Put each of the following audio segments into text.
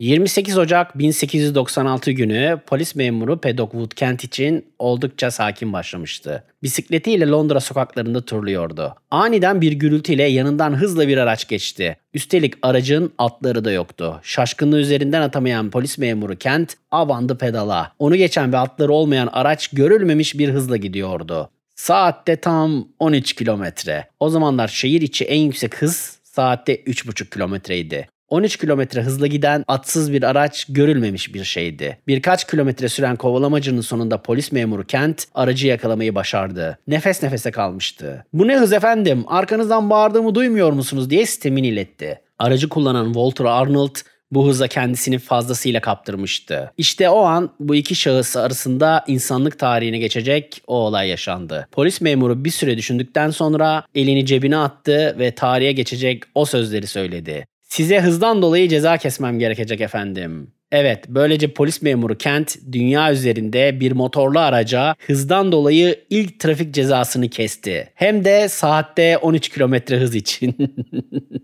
28 Ocak 1896 günü polis memuru Paddock Wood Kent için oldukça sakin başlamıştı. Bisikletiyle Londra sokaklarında turluyordu. Aniden bir gürültüyle yanından hızla bir araç geçti. Üstelik aracın atları da yoktu. Şaşkınlığı üzerinden atamayan polis memuru Kent avandı pedala. Onu geçen ve atları olmayan araç görülmemiş bir hızla gidiyordu. Saatte tam 13 kilometre. O zamanlar şehir içi en yüksek hız saatte 3,5 kilometreydi. 13 kilometre hızla giden atsız bir araç görülmemiş bir şeydi. Birkaç kilometre süren kovalamacının sonunda polis memuru Kent aracı yakalamayı başardı. Nefes nefese kalmıştı. Bu ne hız efendim arkanızdan bağırdığımı duymuyor musunuz diye sitemini iletti. Aracı kullanan Walter Arnold bu hıza kendisini fazlasıyla kaptırmıştı. İşte o an bu iki şahıs arasında insanlık tarihine geçecek o olay yaşandı. Polis memuru bir süre düşündükten sonra elini cebine attı ve tarihe geçecek o sözleri söyledi. Size hızdan dolayı ceza kesmem gerekecek efendim. Evet, böylece polis memuru Kent dünya üzerinde bir motorlu araca hızdan dolayı ilk trafik cezasını kesti. Hem de saatte 13 kilometre hız için.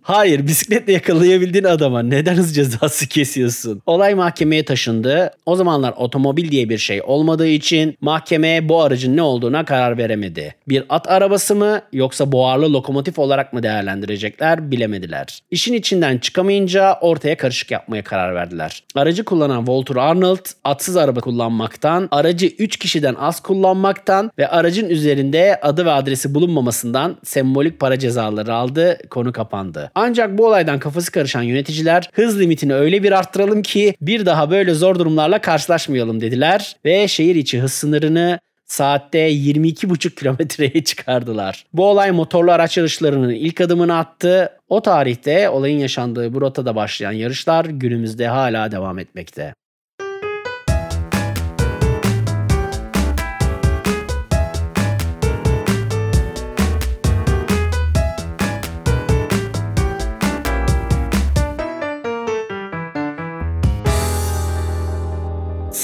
Hayır, bisikletle yakalayabildiğin adama neden hız cezası kesiyorsun? Olay mahkemeye taşındı. O zamanlar otomobil diye bir şey olmadığı için mahkeme bu aracın ne olduğuna karar veremedi. Bir at arabası mı yoksa buharlı lokomotif olarak mı değerlendirecekler bilemediler. İşin içinden çıkamayınca ortaya karışık yapmaya karar verdiler. Aracı aracı kullanan Walter Arnold atsız araba kullanmaktan, aracı 3 kişiden az kullanmaktan ve aracın üzerinde adı ve adresi bulunmamasından sembolik para cezaları aldı. Konu kapandı. Ancak bu olaydan kafası karışan yöneticiler hız limitini öyle bir arttıralım ki bir daha böyle zor durumlarla karşılaşmayalım dediler ve şehir içi hız sınırını saatte 22,5 kilometreye çıkardılar. Bu olay motorlu araç yarışlarının ilk adımını attı. O tarihte olayın yaşandığı bu rotada başlayan yarışlar günümüzde hala devam etmekte.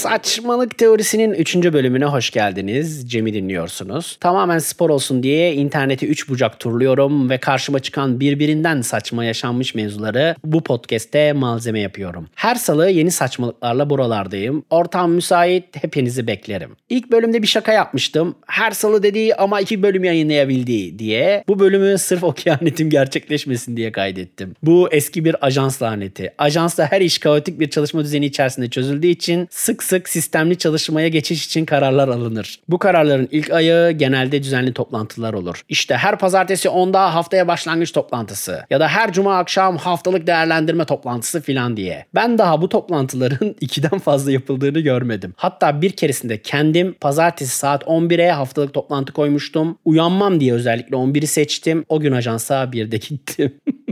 Saçmalık teorisinin 3. bölümüne hoş geldiniz. Cem'i dinliyorsunuz. Tamamen spor olsun diye interneti 3 bucak turluyorum ve karşıma çıkan birbirinden saçma yaşanmış mevzuları bu podcast'te malzeme yapıyorum. Her salı yeni saçmalıklarla buralardayım. Ortam müsait, hepinizi beklerim. İlk bölümde bir şaka yapmıştım. Her salı dediği ama iki bölüm yayınlayabildiği diye. Bu bölümü sırf o kehanetim gerçekleşmesin diye kaydettim. Bu eski bir ajans laneti. Ajansta her iş kaotik bir çalışma düzeni içerisinde çözüldüğü için sık sık sistemli çalışmaya geçiş için kararlar alınır. Bu kararların ilk ayağı genelde düzenli toplantılar olur. İşte her pazartesi 10'da haftaya başlangıç toplantısı ya da her cuma akşam haftalık değerlendirme toplantısı filan diye. Ben daha bu toplantıların ikiden fazla yapıldığını görmedim. Hatta bir keresinde kendim pazartesi saat 11'e haftalık toplantı koymuştum. Uyanmam diye özellikle 11'i seçtim. O gün ajansa bir de gittim.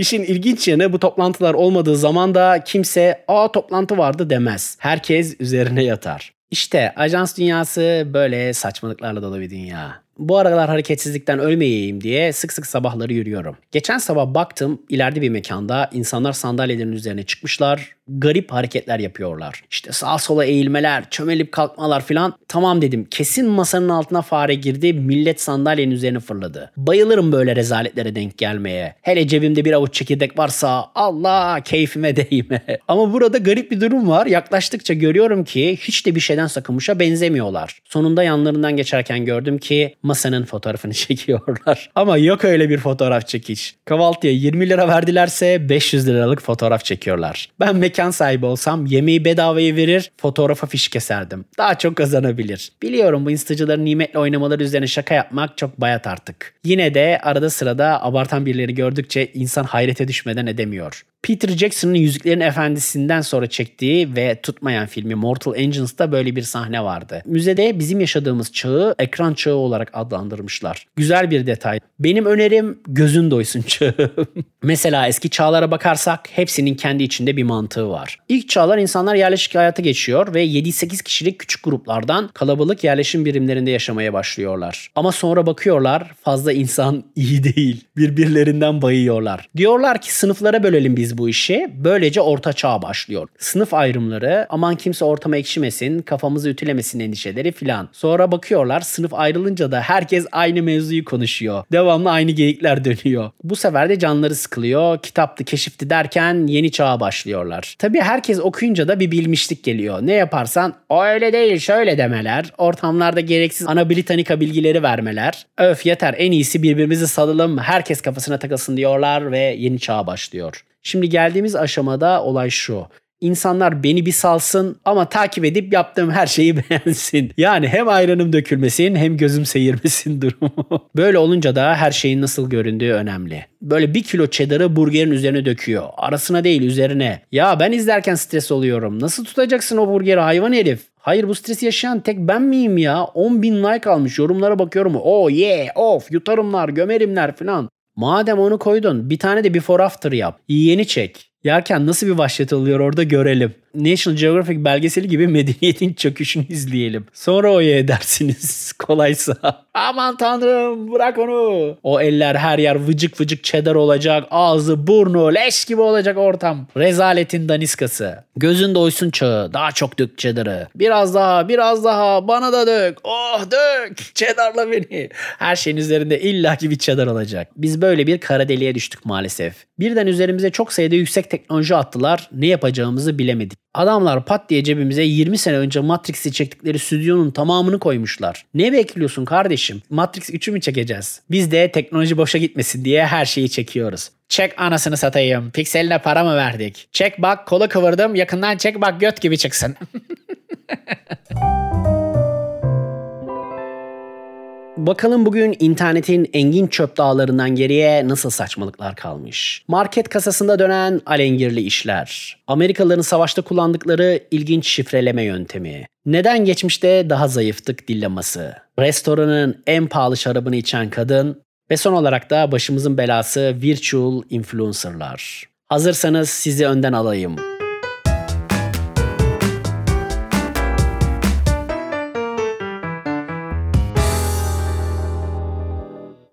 İşin ilginç yanı bu toplantılar olmadığı zaman da kimse aa toplantı vardı demez. Herkes üzerine yatar. İşte ajans dünyası böyle saçmalıklarla dolu bir dünya. Bu aralar hareketsizlikten ölmeyeyim diye sık sık sabahları yürüyorum. Geçen sabah baktım ileride bir mekanda insanlar sandalyelerin üzerine çıkmışlar garip hareketler yapıyorlar. İşte sağa sola eğilmeler, çömelip kalkmalar filan. Tamam dedim kesin masanın altına fare girdi millet sandalyenin üzerine fırladı. Bayılırım böyle rezaletlere denk gelmeye. Hele cebimde bir avuç çekirdek varsa Allah keyfime değme. Ama burada garip bir durum var. Yaklaştıkça görüyorum ki hiç de bir şeyden sakınmışa benzemiyorlar. Sonunda yanlarından geçerken gördüm ki masanın fotoğrafını çekiyorlar. Ama yok öyle bir fotoğraf çekiş. Kahvaltıya 20 lira verdilerse 500 liralık fotoğraf çekiyorlar. Ben mekan sahibi olsam yemeği bedavaya verir, fotoğrafa fiş keserdim. Daha çok kazanabilir. Biliyorum bu instacıların nimetle oynamaları üzerine şaka yapmak çok bayat artık. Yine de arada sırada abartan birileri gördükçe insan hayrete düşmeden edemiyor. Peter Jackson'ın Yüzüklerin Efendisi'nden sonra çektiği ve tutmayan filmi Mortal Engines*'da böyle bir sahne vardı. Müzede bizim yaşadığımız çağı ekran çağı olarak adlandırmışlar. Güzel bir detay. Benim önerim gözün doysun çağı. Mesela eski çağlara bakarsak hepsinin kendi içinde bir mantığı var. İlk çağlar insanlar yerleşik hayata geçiyor ve 7-8 kişilik küçük gruplardan kalabalık yerleşim birimlerinde yaşamaya başlıyorlar. Ama sonra bakıyorlar fazla insan iyi değil. Birbirlerinden bayıyorlar. Diyorlar ki sınıflara bölelim biz biz bu işi? Böylece orta çağ başlıyor. Sınıf ayrımları, aman kimse ortama ekşimesin, kafamızı ütülemesin endişeleri filan. Sonra bakıyorlar sınıf ayrılınca da herkes aynı mevzuyu konuşuyor. Devamlı aynı geyikler dönüyor. Bu sefer de canları sıkılıyor. Kitaptı, keşifti derken yeni çağa başlıyorlar. Tabii herkes okuyunca da bir bilmişlik geliyor. Ne yaparsan o öyle değil şöyle demeler. Ortamlarda gereksiz ana bilgileri vermeler. Öf yeter en iyisi birbirimizi salalım herkes kafasına takılsın diyorlar ve yeni çağa başlıyor. Şimdi geldiğimiz aşamada olay şu. İnsanlar beni bir salsın ama takip edip yaptığım her şeyi beğensin. Yani hem ayranım dökülmesin hem gözüm seyirmesin durumu. Böyle olunca da her şeyin nasıl göründüğü önemli. Böyle bir kilo cheddar'ı burgerin üzerine döküyor. Arasına değil üzerine. Ya ben izlerken stres oluyorum. Nasıl tutacaksın o burgeri hayvan herif? Hayır bu stresi yaşayan tek ben miyim ya? 10 bin like almış yorumlara bakıyorum. Oh yeah of yutarımlar gömerimler falan. Madem onu koydun bir tane de before after yap. Yeni çek. Yerken nasıl bir vahşet oluyor orada görelim. National Geographic belgeseli gibi medeniyetin çöküşünü izleyelim. Sonra oya edersiniz kolaysa. Aman tanrım bırak onu. O eller her yer vıcık vıcık çedar olacak. Ağzı burnu leş gibi olacak ortam. Rezaletin daniskası. Gözün doysun çağı. Daha çok dök çedarı. Biraz daha biraz daha bana da dök. Oh dök. Çedarla beni. Her şeyin üzerinde illaki bir çedar olacak. Biz böyle bir kara deliğe düştük maalesef. Birden üzerimize çok sayıda yüksek teknoloji attılar. Ne yapacağımızı bilemedik. Adamlar pat diye cebimize 20 sene önce Matrix'i çektikleri stüdyonun tamamını koymuşlar. Ne bekliyorsun kardeşim? Matrix 3'ü mü çekeceğiz? Biz de teknoloji boşa gitmesin diye her şeyi çekiyoruz. Çek anasını satayım. Pikseline para mı verdik? Çek bak kola kıvırdım yakından çek bak göt gibi çıksın. Bakalım bugün internetin engin çöp dağlarından geriye nasıl saçmalıklar kalmış. Market kasasında dönen alengirli işler. Amerikalıların savaşta kullandıkları ilginç şifreleme yöntemi. Neden geçmişte daha zayıftık dillaması. Restoranın en pahalı şarabını içen kadın ve son olarak da başımızın belası virtual influencerlar. Hazırsanız sizi önden alayım.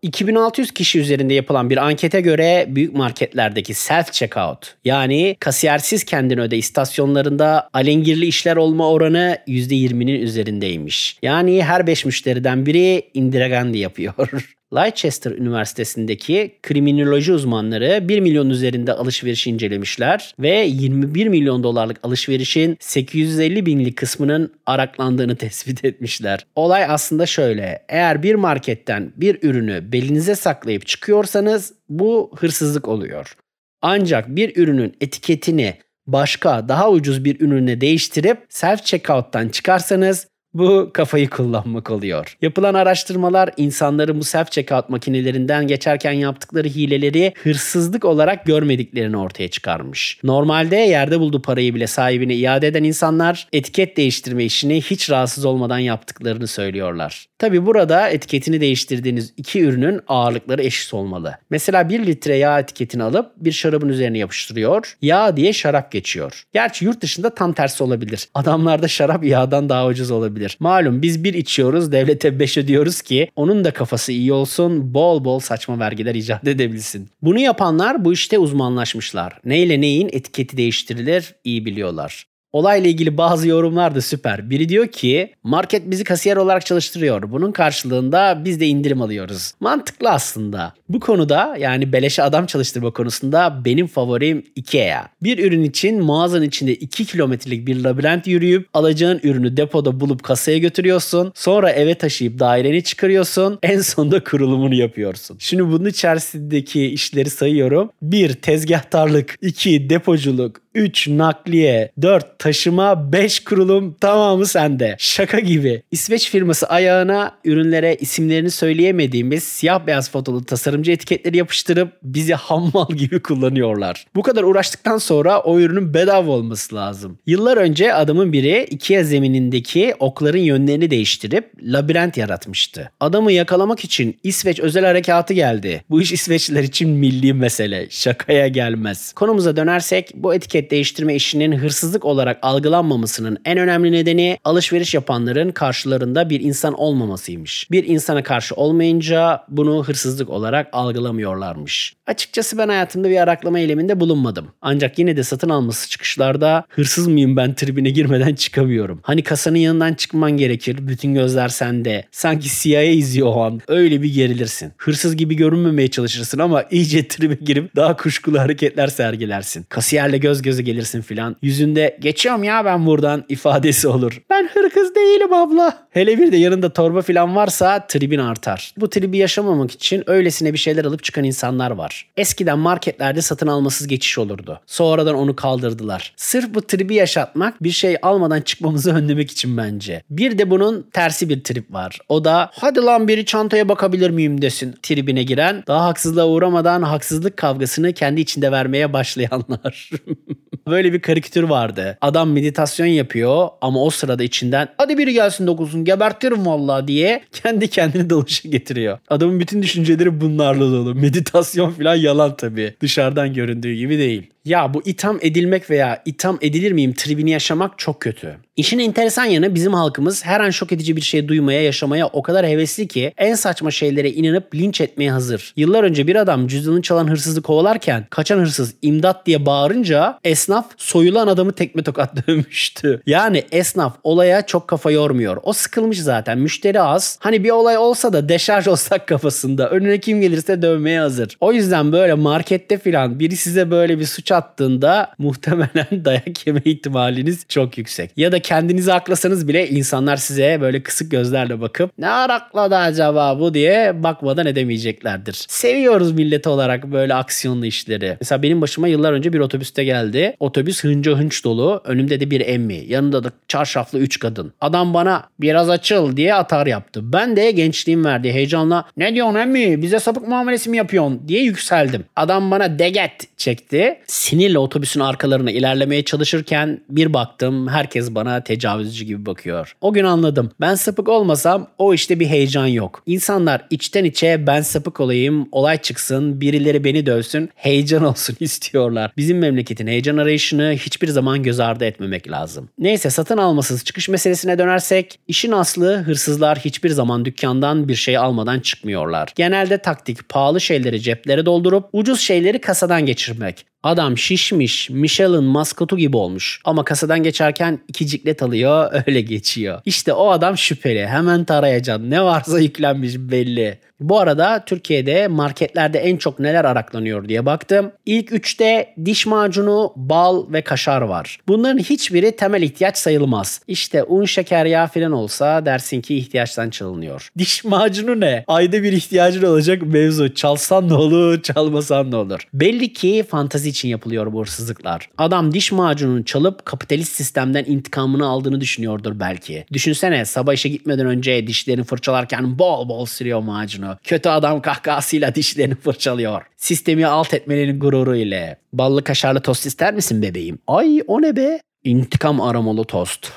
2600 kişi üzerinde yapılan bir ankete göre büyük marketlerdeki self checkout yani kasiyersiz kendini öde istasyonlarında alengirli işler olma oranı %20'nin üzerindeymiş. Yani her 5 müşteriden biri Indira Gandhi yapıyor. Leicester Üniversitesi'ndeki kriminoloji uzmanları 1 milyon üzerinde alışveriş incelemişler ve 21 milyon dolarlık alışverişin 850 binlik kısmının araklandığını tespit etmişler. Olay aslında şöyle. Eğer bir marketten bir ürünü belinize saklayıp çıkıyorsanız bu hırsızlık oluyor. Ancak bir ürünün etiketini başka daha ucuz bir ürüne değiştirip self checkout'tan çıkarsanız bu kafayı kullanmak oluyor. Yapılan araştırmalar insanların bu self checkout makinelerinden geçerken yaptıkları hileleri hırsızlık olarak görmediklerini ortaya çıkarmış. Normalde yerde bulduğu parayı bile sahibine iade eden insanlar etiket değiştirme işini hiç rahatsız olmadan yaptıklarını söylüyorlar. Tabi burada etiketini değiştirdiğiniz iki ürünün ağırlıkları eşit olmalı. Mesela 1 litre yağ etiketini alıp bir şarabın üzerine yapıştırıyor. Yağ diye şarap geçiyor. Gerçi yurt dışında tam tersi olabilir. Adamlarda şarap yağdan daha ucuz olabilir. Malum biz bir içiyoruz devlete 5 ödüyoruz ki onun da kafası iyi olsun bol bol saçma vergiler icat edebilsin. Bunu yapanlar bu işte uzmanlaşmışlar. Neyle neyin etiketi değiştirilir iyi biliyorlar. Olayla ilgili bazı yorumlar da süper. Biri diyor ki market bizi kasiyer olarak çalıştırıyor. Bunun karşılığında biz de indirim alıyoruz. Mantıklı aslında. Bu konuda yani beleşe adam çalıştırma konusunda benim favorim Ikea. Bir ürün için mağazanın içinde 2 kilometrelik bir labirent yürüyüp alacağın ürünü depoda bulup kasaya götürüyorsun. Sonra eve taşıyıp daireni çıkarıyorsun. En sonunda kurulumunu yapıyorsun. Şimdi bunun içerisindeki işleri sayıyorum. 1. Tezgahtarlık 2. Depoculuk 3 nakliye, 4 taşıma, 5 kurulum tamamı sende. Şaka gibi. İsveç firması ayağına ürünlere isimlerini söyleyemediğimiz siyah beyaz fotolu tasarımcı etiketleri yapıştırıp bizi hammal gibi kullanıyorlar. Bu kadar uğraştıktan sonra o ürünün bedava olması lazım. Yıllar önce adamın biri Ikea zeminindeki okların yönlerini değiştirip labirent yaratmıştı. Adamı yakalamak için İsveç özel harekatı geldi. Bu iş İsveçliler için milli mesele. Şakaya gelmez. Konumuza dönersek bu etiket değiştirme işinin hırsızlık olarak olarak algılanmamasının en önemli nedeni alışveriş yapanların karşılarında bir insan olmamasıymış. Bir insana karşı olmayınca bunu hırsızlık olarak algılamıyorlarmış. Açıkçası ben hayatımda bir araklama eyleminde bulunmadım. Ancak yine de satın alması çıkışlarda hırsız mıyım ben tribine girmeden çıkamıyorum. Hani kasanın yanından çıkman gerekir. Bütün gözler sende. Sanki CIA izliyor o an. Öyle bir gerilirsin. Hırsız gibi görünmemeye çalışırsın ama iyice tribe girip daha kuşkulu hareketler sergilersin. Kasiyerle göz göze gelirsin filan. Yüzünde geçiyorum ya ben buradan ifadesi olur. Ben hırkız değilim abla. Hele bir de yanında torba filan varsa tribin artar. Bu tribi yaşamamak için öylesine bir şeyler alıp çıkan insanlar var. Eskiden marketlerde satın almasız geçiş olurdu. Sonradan onu kaldırdılar. Sırf bu tribi yaşatmak bir şey almadan çıkmamızı önlemek için bence. Bir de bunun tersi bir trip var. O da hadi lan biri çantaya bakabilir miyim desin tribine giren. Daha haksızlığa uğramadan haksızlık kavgasını kendi içinde vermeye başlayanlar. Böyle bir karikatür vardı. Adam meditasyon yapıyor ama o sırada içinden hadi biri gelsin dokunsun gebertirim vallahi diye kendi kendini dalışa getiriyor. Adamın bütün düşünceleri bunlarla dolu. Meditasyon falan yalan tabii. Dışarıdan göründüğü gibi değil. Ya bu itham edilmek veya itham edilir miyim tribini yaşamak çok kötü. İşin enteresan yanı bizim halkımız her an şok edici bir şey duymaya, yaşamaya o kadar hevesli ki en saçma şeylere inanıp linç etmeye hazır. Yıllar önce bir adam cüzdanını çalan hırsızı kovalarken kaçan hırsız imdat diye bağırınca esnaf soyulan adamı tekme tokat dövmüştü. Yani esnaf olaya çok kafa yormuyor. O sıkılmış zaten. Müşteri az. Hani bir olay olsa da deşarj olsak kafasında. Önüne kim gelirse dövmeye hazır. O yüzden böyle markette filan biri size böyle bir suç attığında muhtemelen dayak yeme ihtimaliniz çok yüksek. Ya da kendinizi aklasanız bile insanlar size böyle kısık gözlerle bakıp ne arakladı acaba bu diye bakmadan edemeyeceklerdir. Seviyoruz millet olarak böyle aksiyonlu işleri. Mesela benim başıma yıllar önce bir otobüste geldi. Otobüs hınca hınç dolu. Önümde de bir emmi. Yanında da çarşaflı üç kadın. Adam bana biraz açıl diye atar yaptı. Ben de gençliğim verdiği heyecanla ne diyorsun emmi bize sapık muamelesi mi yapıyorsun diye yükseldim. Adam bana deget çekti sinirle otobüsün arkalarına ilerlemeye çalışırken bir baktım herkes bana tecavüzcü gibi bakıyor. O gün anladım. Ben sapık olmasam o işte bir heyecan yok. İnsanlar içten içe ben sapık olayım, olay çıksın, birileri beni dövsün, heyecan olsun istiyorlar. Bizim memleketin heyecan arayışını hiçbir zaman göz ardı etmemek lazım. Neyse satın almasız çıkış meselesine dönersek, işin aslı hırsızlar hiçbir zaman dükkandan bir şey almadan çıkmıyorlar. Genelde taktik pahalı şeyleri ceplere doldurup ucuz şeyleri kasadan geçirmek. Adam şişmiş, Michelin maskotu gibi olmuş. Ama kasadan geçerken iki ciklet alıyor, öyle geçiyor. İşte o adam şüpheli. Hemen tarayacaksın. Ne varsa yüklenmiş belli. Bu arada Türkiye'de marketlerde en çok neler araklanıyor diye baktım. İlk üçte diş macunu, bal ve kaşar var. Bunların hiçbiri temel ihtiyaç sayılmaz. İşte un, şeker, yağ falan olsa dersin ki ihtiyaçtan çalınıyor. Diş macunu ne? Ayda bir ihtiyacın olacak mevzu. Çalsan ne olur, çalmasan ne olur. Belli ki fantazi için yapılıyor bu hırsızlıklar. Adam diş macununu çalıp kapitalist sistemden intikamını aldığını düşünüyordur belki. Düşünsene sabah işe gitmeden önce dişlerini fırçalarken bol bol sürüyor macunu. Kötü adam kahkahasıyla dişlerini fırçalıyor. Sistemi alt etmenin gururu ile. Ballı kaşarlı tost ister misin bebeğim? Ay o ne be? İntikam aromalı tost.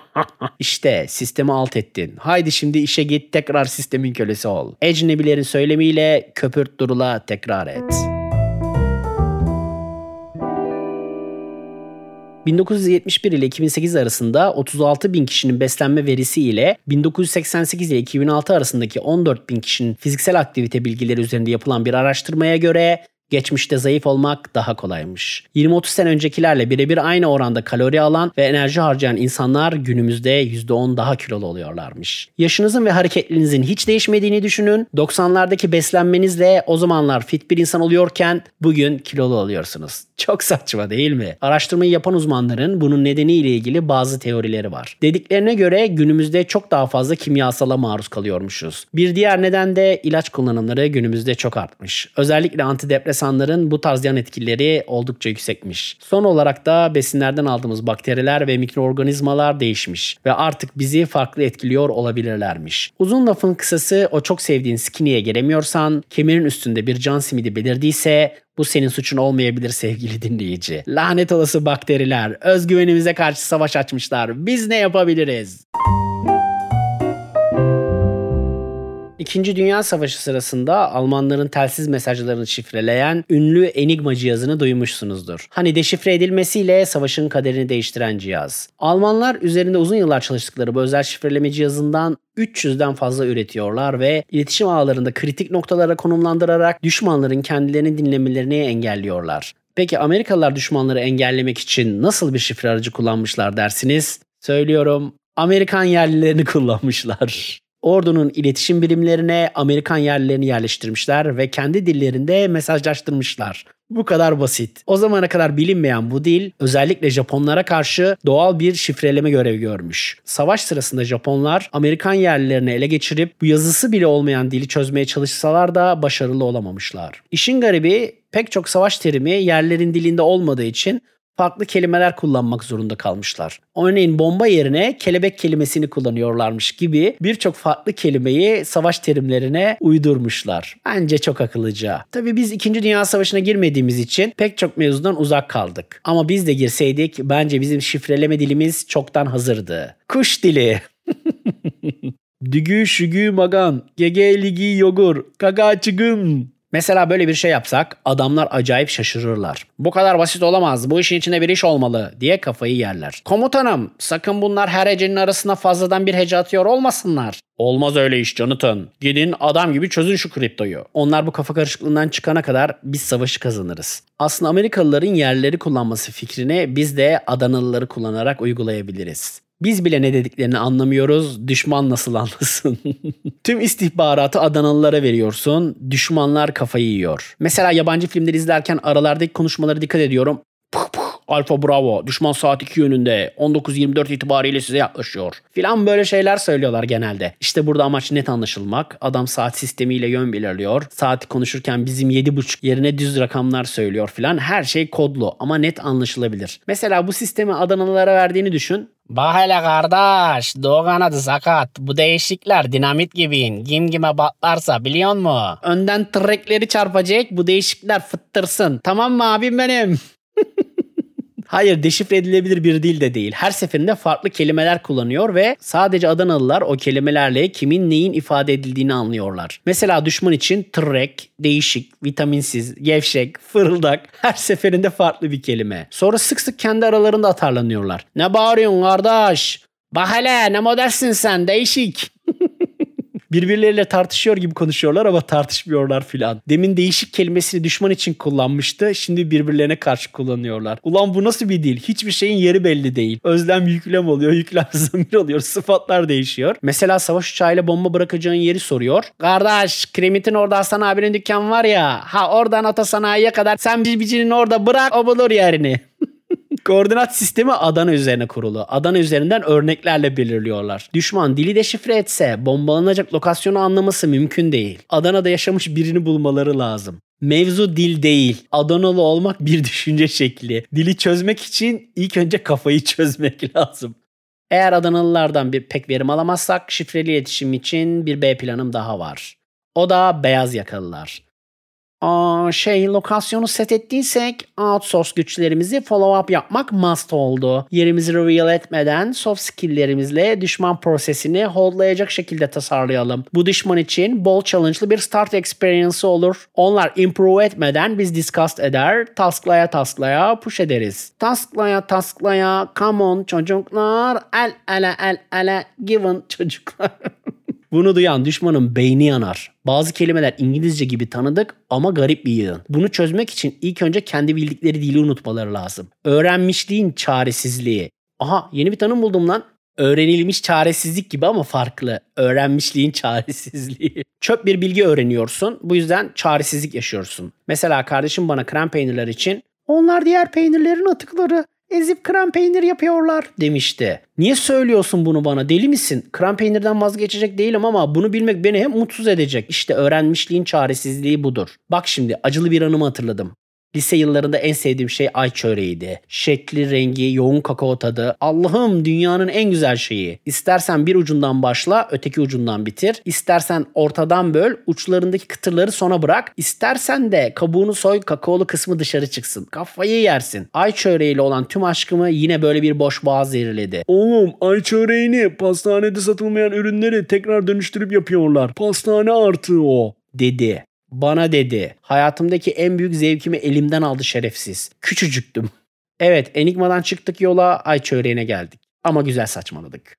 İşte sistemi alt ettin. Haydi şimdi işe git tekrar sistemin kölesi ol. Ecnebilerin söylemiyle köpürt durula tekrar et. 1971 ile 2008 arasında 36 bin kişinin beslenme verisi ile 1988 ile 2006 arasındaki 14 bin kişinin fiziksel aktivite bilgileri üzerinde yapılan bir araştırmaya göre Geçmişte zayıf olmak daha kolaymış. 20-30 sene öncekilerle birebir aynı oranda kalori alan ve enerji harcayan insanlar günümüzde %10 daha kilolu oluyorlarmış. Yaşınızın ve hareketlerinizin hiç değişmediğini düşünün. 90'lardaki beslenmenizle o zamanlar fit bir insan oluyorken bugün kilolu oluyorsunuz. Çok saçma değil mi? Araştırmayı yapan uzmanların bunun nedeniyle ilgili bazı teorileri var. Dediklerine göre günümüzde çok daha fazla kimyasala maruz kalıyormuşuz. Bir diğer neden de ilaç kullanımları günümüzde çok artmış. Özellikle antidepresanların bu tarz yan etkileri oldukça yüksekmiş. Son olarak da besinlerden aldığımız bakteriler ve mikroorganizmalar değişmiş ve artık bizi farklı etkiliyor olabilirlermiş. Uzun lafın kısası o çok sevdiğin skinny'e gelemiyorsan, kemirin üstünde bir can simidi belirdiyse bu senin suçun olmayabilir sevgili dinleyici. Lanet olası bakteriler özgüvenimize karşı savaş açmışlar. Biz ne yapabiliriz? İkinci Dünya Savaşı sırasında Almanların telsiz mesajlarını şifreleyen ünlü Enigma cihazını duymuşsunuzdur. Hani deşifre edilmesiyle savaşın kaderini değiştiren cihaz. Almanlar üzerinde uzun yıllar çalıştıkları bu özel şifreleme cihazından 300'den fazla üretiyorlar ve iletişim ağlarında kritik noktalara konumlandırarak düşmanların kendilerini dinlemelerini engelliyorlar. Peki Amerikalılar düşmanları engellemek için nasıl bir şifre aracı kullanmışlar dersiniz? Söylüyorum Amerikan yerlilerini kullanmışlar. Ordunun iletişim birimlerine Amerikan yerlilerini yerleştirmişler ve kendi dillerinde mesajlaştırmışlar. Bu kadar basit. O zamana kadar bilinmeyen bu dil özellikle Japonlara karşı doğal bir şifreleme görevi görmüş. Savaş sırasında Japonlar Amerikan yerlilerini ele geçirip bu yazısı bile olmayan dili çözmeye çalışsalar da başarılı olamamışlar. İşin garibi pek çok savaş terimi yerlerin dilinde olmadığı için farklı kelimeler kullanmak zorunda kalmışlar. Örneğin bomba yerine kelebek kelimesini kullanıyorlarmış gibi birçok farklı kelimeyi savaş terimlerine uydurmuşlar. Bence çok akıllıca. Tabi biz 2. Dünya Savaşı'na girmediğimiz için pek çok mevzudan uzak kaldık. Ama biz de girseydik bence bizim şifreleme dilimiz çoktan hazırdı. Kuş dili. Dügü şügü magan, gege ligi yogur, kaga çıgın. Mesela böyle bir şey yapsak adamlar acayip şaşırırlar. Bu kadar basit olamaz bu işin içinde bir iş olmalı diye kafayı yerler. Komutanım sakın bunlar her hecenin arasına fazladan bir hece atıyor olmasınlar. Olmaz öyle iş Jonathan. Gidin adam gibi çözün şu kriptoyu. Onlar bu kafa karışıklığından çıkana kadar biz savaşı kazanırız. Aslında Amerikalıların yerleri kullanması fikrini biz de Adanalıları kullanarak uygulayabiliriz. Biz bile ne dediklerini anlamıyoruz. Düşman nasıl anlasın? Tüm istihbaratı Adanalılara veriyorsun. Düşmanlar kafayı yiyor. Mesela yabancı filmleri izlerken aralardaki konuşmalara dikkat ediyorum. Alfa Bravo düşman saat 2 yönünde 19.24 itibariyle size yaklaşıyor. Filan böyle şeyler söylüyorlar genelde. İşte burada amaç net anlaşılmak. Adam saat sistemiyle yön belirliyor. Saati konuşurken bizim 7.30 yerine düz rakamlar söylüyor filan. Her şey kodlu ama net anlaşılabilir. Mesela bu sistemi Adanalılara verdiğini düşün. Hele kardeş, Doğu kanadı sakat. Bu değişikler dinamit gibi. Kim kime batlarsa biliyor musun? Önden trekleri çarpacak, bu değişikler fıttırsın. Tamam mı abim benim? Hayır deşifre edilebilir bir dil de değil. Her seferinde farklı kelimeler kullanıyor ve sadece Adanalılar o kelimelerle kimin neyin ifade edildiğini anlıyorlar. Mesela düşman için trek, değişik, vitaminsiz, gevşek, fırıldak her seferinde farklı bir kelime. Sonra sık sık kendi aralarında atarlanıyorlar. Ne bağırıyorsun kardeş? Bak hele ne modelsin sen değişik. Birbirleriyle tartışıyor gibi konuşuyorlar ama tartışmıyorlar filan. Demin değişik kelimesini düşman için kullanmıştı. Şimdi birbirlerine karşı kullanıyorlar. Ulan bu nasıl bir dil? Hiçbir şeyin yeri belli değil. Özlem yüklem oluyor, yüklem zamir oluyor. Sıfatlar değişiyor. Mesela savaş uçağıyla bomba bırakacağın yeri soruyor. Kardeş Kremit'in orada Hasan abinin dükkanı var ya. Ha oradan otosanayiye kadar sen bicinin orada bırak o bulur yerini. Koordinat sistemi Adana üzerine kurulu. Adana üzerinden örneklerle belirliyorlar. Düşman dili deşifre etse bombalanacak lokasyonu anlaması mümkün değil. Adana'da yaşamış birini bulmaları lazım. Mevzu dil değil. Adanalı olmak bir düşünce şekli. Dili çözmek için ilk önce kafayı çözmek lazım. Eğer Adanalılardan bir pek verim alamazsak şifreli iletişim için bir B planım daha var. O da beyaz yakalılar. Şey lokasyonu set ettiysek outsource güçlerimizi follow up yapmak must oldu. Yerimizi reveal etmeden soft skill'lerimizle düşman prosesini holdlayacak şekilde tasarlayalım. Bu düşman için bol challenge'lı bir start experience olur. Onlar improve etmeden biz discuss eder, tasklaya tasklaya push ederiz. Tasklaya tasklaya come on çocuklar el ele el ele given çocuklar. Bunu duyan düşmanın beyni yanar. Bazı kelimeler İngilizce gibi tanıdık ama garip bir yığın. Bunu çözmek için ilk önce kendi bildikleri dili unutmaları lazım. Öğrenmişliğin çaresizliği. Aha yeni bir tanım buldum lan. Öğrenilmiş çaresizlik gibi ama farklı. Öğrenmişliğin çaresizliği. Çöp bir bilgi öğreniyorsun. Bu yüzden çaresizlik yaşıyorsun. Mesela kardeşim bana krem peynirler için onlar diğer peynirlerin atıkları ezip krem peynir yapıyorlar demişti. Niye söylüyorsun bunu bana deli misin? Krem peynirden vazgeçecek değilim ama bunu bilmek beni hep mutsuz edecek. İşte öğrenmişliğin çaresizliği budur. Bak şimdi acılı bir anımı hatırladım. Lise yıllarında en sevdiğim şey ay çöreğiydi. Şekli, rengi, yoğun kakao tadı. Allah'ım dünyanın en güzel şeyi. İstersen bir ucundan başla, öteki ucundan bitir. İstersen ortadan böl, uçlarındaki kıtırları sona bırak. İstersen de kabuğunu soy, kakaolu kısmı dışarı çıksın. Kafayı yersin. Ay çöreğiyle olan tüm aşkımı yine böyle bir boş boğaz zehirledi. Oğlum ay çöreğini pastanede satılmayan ürünleri tekrar dönüştürüp yapıyorlar. Pastane artığı o. Dedi. Bana dedi. Hayatımdaki en büyük zevkimi elimden aldı şerefsiz. Küçücüktüm. Evet Enigma'dan çıktık yola ay çöreğine geldik. Ama güzel saçmaladık.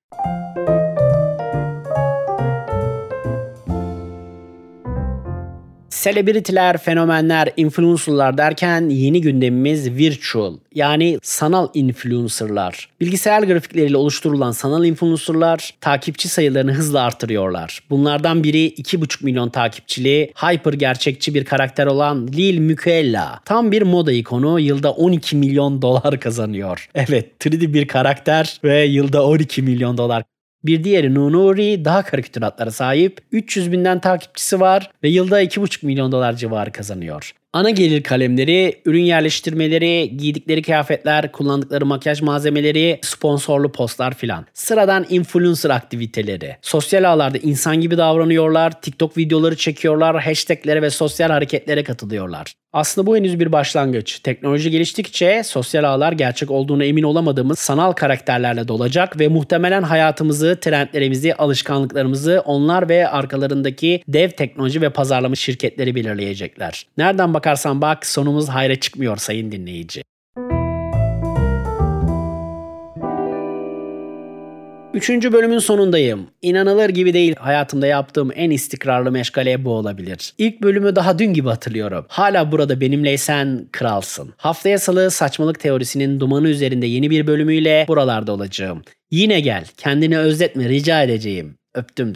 Selebritiler, fenomenler, influencerlar derken yeni gündemimiz virtual yani sanal influencerlar. Bilgisayar grafikleriyle oluşturulan sanal influencerlar takipçi sayılarını hızla artırıyorlar. Bunlardan biri 2,5 milyon takipçili, hyper gerçekçi bir karakter olan Lil Mükella. Tam bir moda ikonu yılda 12 milyon dolar kazanıyor. Evet 3D bir karakter ve yılda 12 milyon dolar. Bir diğeri Nunuri daha karikatüratlara sahip. 300 binden takipçisi var ve yılda 2,5 milyon dolar civarı kazanıyor. Ana gelir kalemleri, ürün yerleştirmeleri, giydikleri kıyafetler, kullandıkları makyaj malzemeleri, sponsorlu postlar filan. Sıradan influencer aktiviteleri. Sosyal ağlarda insan gibi davranıyorlar, TikTok videoları çekiyorlar, hashtaglere ve sosyal hareketlere katılıyorlar. Aslında bu henüz bir başlangıç. Teknoloji geliştikçe sosyal ağlar gerçek olduğuna emin olamadığımız sanal karakterlerle dolacak ve muhtemelen hayatımızı, trendlerimizi, alışkanlıklarımızı onlar ve arkalarındaki dev teknoloji ve pazarlama şirketleri belirleyecekler. Nereden bakarsan bak sonumuz hayra çıkmıyor sayın dinleyici. Üçüncü bölümün sonundayım. İnanılır gibi değil hayatımda yaptığım en istikrarlı meşgale bu olabilir. İlk bölümü daha dün gibi hatırlıyorum. Hala burada benimleysen kralsın. Haftaya salı saçmalık teorisinin dumanı üzerinde yeni bir bölümüyle buralarda olacağım. Yine gel kendini özletme rica edeceğim. Öptüm.